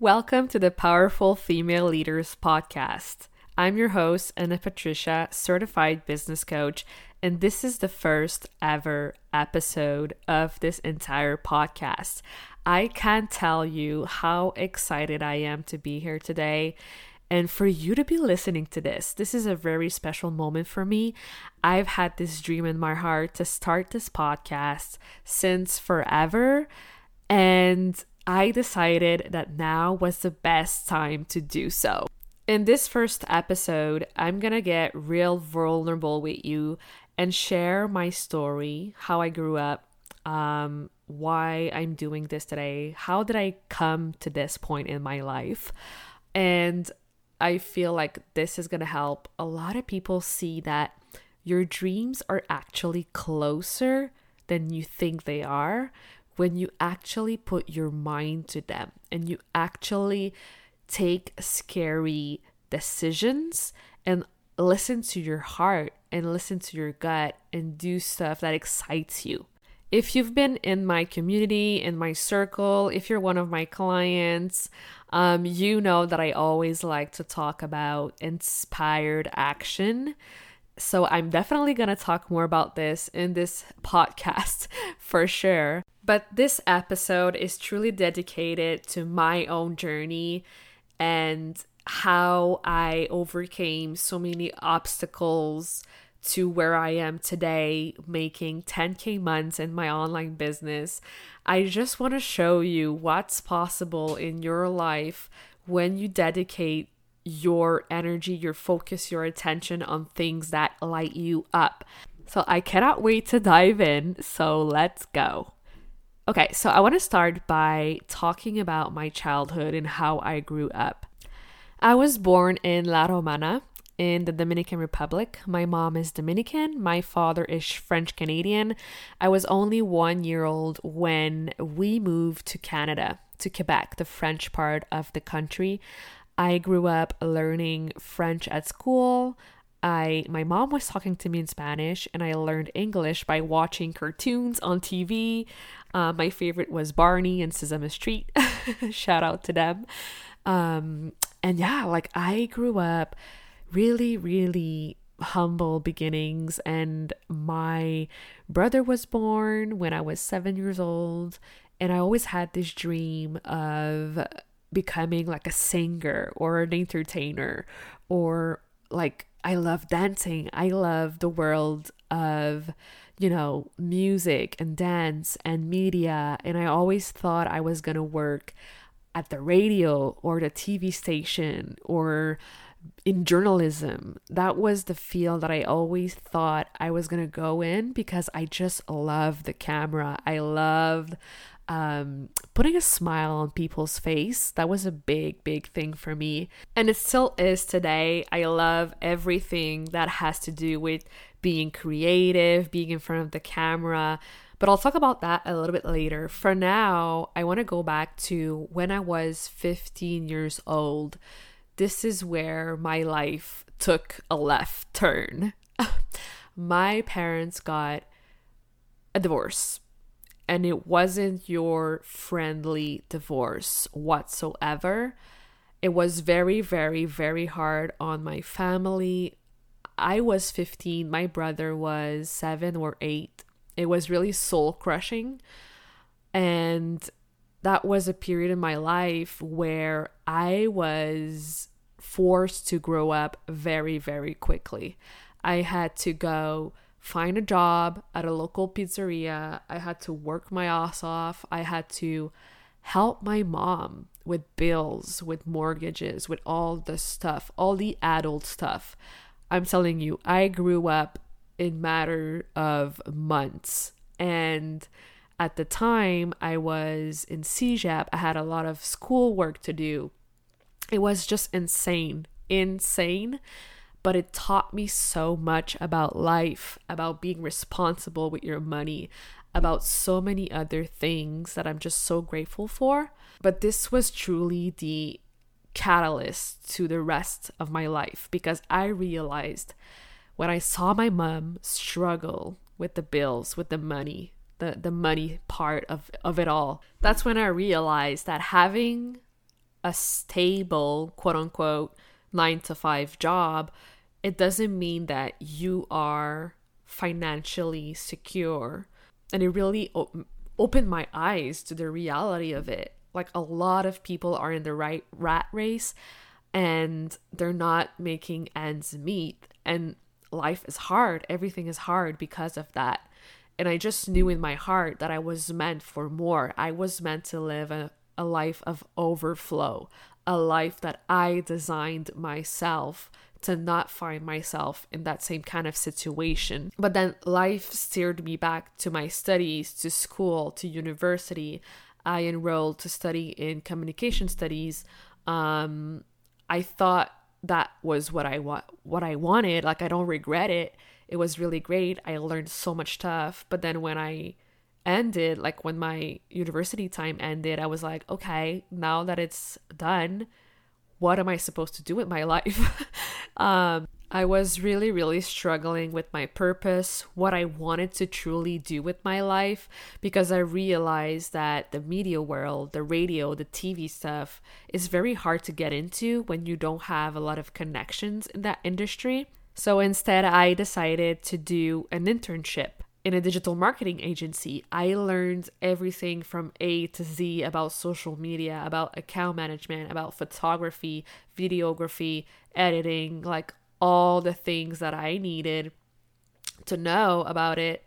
Welcome to the Powerful Female Leaders Podcast. I'm your host, Ana Patricia, certified business coach, and this is the first ever episode of this entire podcast. I can't tell you how excited I am to be here today and for you to be listening to this. This is a very special moment for me. I've had this dream in my heart to start this podcast since forever, and I decided that now was the best time to do so. In this first episode, I'm gonna get real vulnerable with you and share my story, how I grew up, um, why I'm doing this today, how did I come to this point in my life. And I feel like this is gonna help a lot of people see that your dreams are actually closer than you think they are when you actually put your mind to them and you actually take scary decisions and listen to your heart and listen to your gut and do stuff that excites you. If you've been in my community, in my circle, if you're one of my clients, um, you know that I always like to talk about inspired action. So I'm definitely going to talk more about this in this podcast for sure. But this episode is truly dedicated to my own journey and how I overcame so many obstacles to where I am today, making 10K months in my online business. I just want to show you what's possible in your life when you dedicate your energy, your focus, your attention on things that light you up. So I cannot wait to dive in. So let's go. Okay, so I want to start by talking about my childhood and how I grew up. I was born in La Romana in the Dominican Republic. My mom is Dominican, my father is French Canadian. I was only one year old when we moved to Canada, to Quebec, the French part of the country. I grew up learning French at school. I my mom was talking to me in Spanish and I learned English by watching cartoons on TV. Uh, my favorite was Barney and Sesame Street. Shout out to them. Um, and yeah, like I grew up really, really humble beginnings, and my brother was born when I was seven years old, and I always had this dream of becoming like a singer or an entertainer or like I love dancing. I love the world of, you know, music and dance and media. And I always thought I was going to work at the radio or the TV station or in journalism. That was the field that I always thought I was going to go in because I just love the camera. I love um, putting a smile on people's face. That was a big, big thing for me. And it still is today. I love everything that has to do with being creative, being in front of the camera. But I'll talk about that a little bit later. For now, I want to go back to when I was 15 years old. This is where my life took a left turn. my parents got a divorce, and it wasn't your friendly divorce whatsoever. It was very, very, very hard on my family. I was 15, my brother was seven or eight it was really soul crushing. And that was a period in my life where I was forced to grow up very, very quickly. I had to go find a job at a local pizzeria. I had to work my ass off. I had to help my mom with bills, with mortgages, with all the stuff, all the adult stuff. I'm telling you, I grew up in matter of months and at the time I was in CEGEP, I had a lot of school work to do. It was just insane, insane, but it taught me so much about life, about being responsible with your money, about so many other things that I'm just so grateful for. But this was truly the catalyst to the rest of my life because I realized when I saw my mom struggle with the bills, with the money, the the money part of of it all. That's when I realized that having a stable, quote unquote, 9 to 5 job, it doesn't mean that you are financially secure. And it really op- opened my eyes to the reality of it. Like a lot of people are in the right rat race and they're not making ends meet and life is hard. Everything is hard because of that. And I just knew in my heart that I was meant for more. I was meant to live a, a life of overflow, a life that I designed myself to not find myself in that same kind of situation. But then life steered me back to my studies, to school, to university. I enrolled to study in communication studies. Um, I thought that was what I want, what I wanted. Like I don't regret it it was really great. I learned so much stuff. But then when I ended, like when my university time ended, I was like, okay, now that it's done, what am I supposed to do with my life? um, I was really, really struggling with my purpose, what I wanted to truly do with my life, because I realized that the media world, the radio, the TV stuff is very hard to get into when you don't have a lot of connections in that industry. So instead, I decided to do an internship in a digital marketing agency. I learned everything from A to Z about social media, about account management, about photography, videography, editing, like all the things that I needed to know about it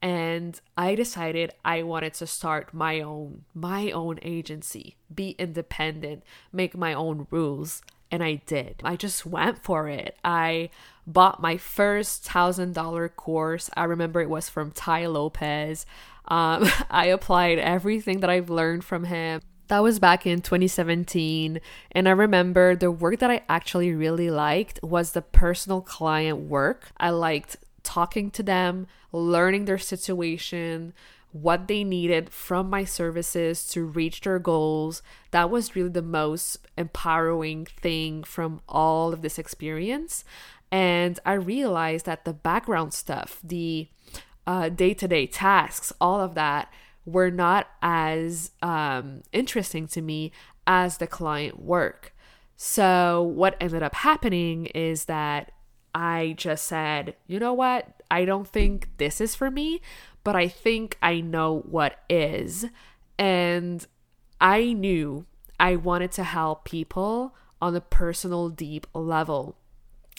and I decided I wanted to start my own my own agency, be independent, make my own rules, and I did. I just went for it. I bought my first thousand dollar course. I remember it was from Tai Lopez. Um, I applied everything that I've learned from him. That was back in 2017. And I remember the work that I actually really liked was the personal client work. I liked talking to them, learning their situation, what they needed from my services to reach their goals. That was really the most empowering thing from all of this experience. And I realized that the background stuff, the day to day tasks, all of that were not as um, interesting to me as the client work. So, what ended up happening is that I just said, you know what? I don't think this is for me, but I think I know what is. And I knew I wanted to help people on a personal, deep level.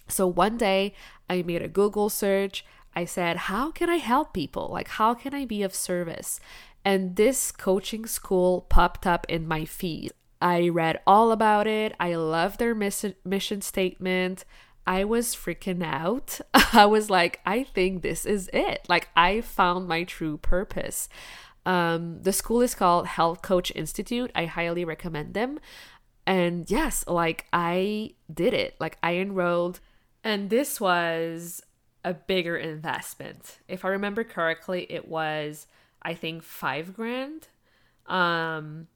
So one day I made a Google search. I said, How can I help people? Like, how can I be of service? And this coaching school popped up in my feed. I read all about it. I love their mission statement. I was freaking out. I was like, I think this is it. Like, I found my true purpose. Um, the school is called Health Coach Institute. I highly recommend them. And yes, like, I did it. Like, I enrolled and this was a bigger investment. If I remember correctly, it was, I think, five grand. Um,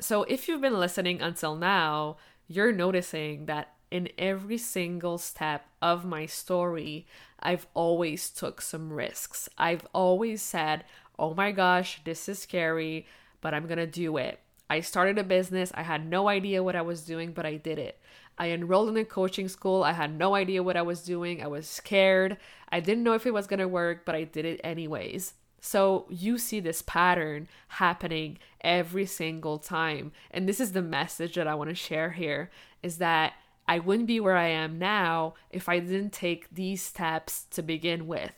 so if you've been listening until now, you're noticing that in every single step of my story, I've always took some risks. I've always said, "Oh my gosh, this is scary, but I'm going to do it." I started a business. I had no idea what I was doing, but I did it. I enrolled in a coaching school. I had no idea what I was doing. I was scared. I didn't know if it was going to work, but I did it anyways. So you see this pattern happening every single time. And this is the message that I want to share here is that I wouldn't be where I am now if I didn't take these steps to begin with.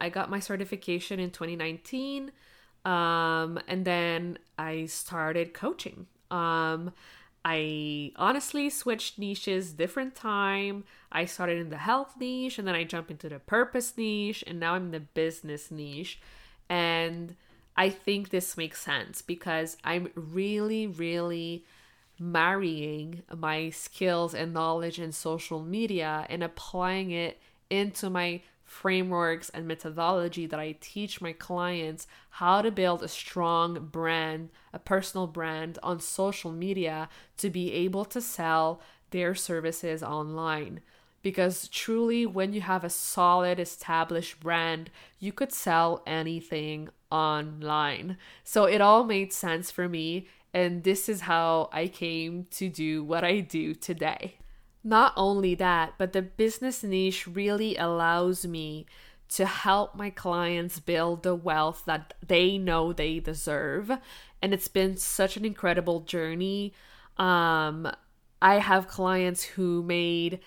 I got my certification in 2019. Um, and then I started coaching. Um, I honestly switched niches different time. I started in the health niche and then I jumped into the purpose niche and now I'm in the business niche. And I think this makes sense because I'm really, really marrying my skills and knowledge in social media and applying it into my frameworks and methodology that I teach my clients how to build a strong brand, a personal brand on social media to be able to sell their services online. Because truly, when you have a solid established brand, you could sell anything online. So it all made sense for me. And this is how I came to do what I do today. Not only that, but the business niche really allows me to help my clients build the wealth that they know they deserve. And it's been such an incredible journey. Um, I have clients who made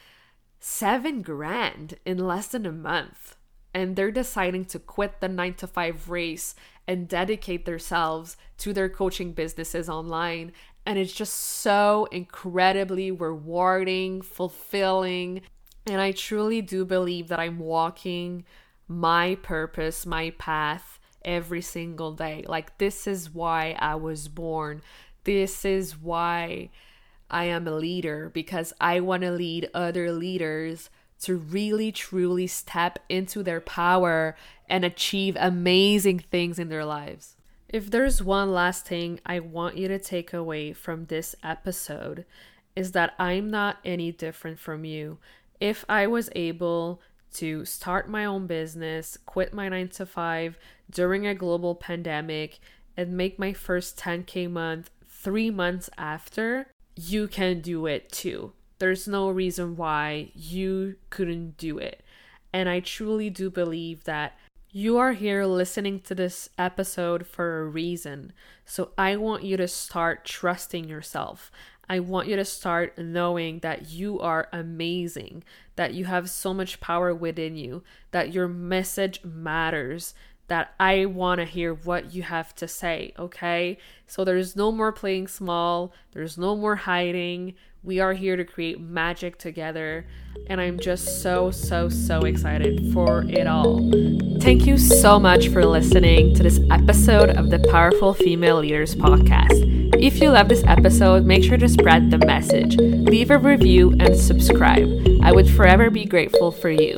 seven grand in less than a month, and they're deciding to quit the nine to five race and dedicate themselves to their coaching businesses online and it's just so incredibly rewarding, fulfilling. And I truly do believe that I'm walking my purpose, my path every single day. Like, this is why I was born. This is why I am a leader because I want to lead other leaders to really truly step into their power and achieve amazing things in their lives. If there's one last thing I want you to take away from this episode, is that I'm not any different from you. If I was able to start my own business, quit my 9 to 5 during a global pandemic, and make my first 10k month 3 months after, you can do it too. There's no reason why you couldn't do it. And I truly do believe that you are here listening to this episode for a reason. So I want you to start trusting yourself. I want you to start knowing that you are amazing, that you have so much power within you, that your message matters, that I want to hear what you have to say, okay? So there's no more playing small, there's no more hiding. We are here to create magic together, and I'm just so, so, so excited for it all. Thank you so much for listening to this episode of the Powerful Female Leaders Podcast. If you love this episode, make sure to spread the message, leave a review, and subscribe. I would forever be grateful for you.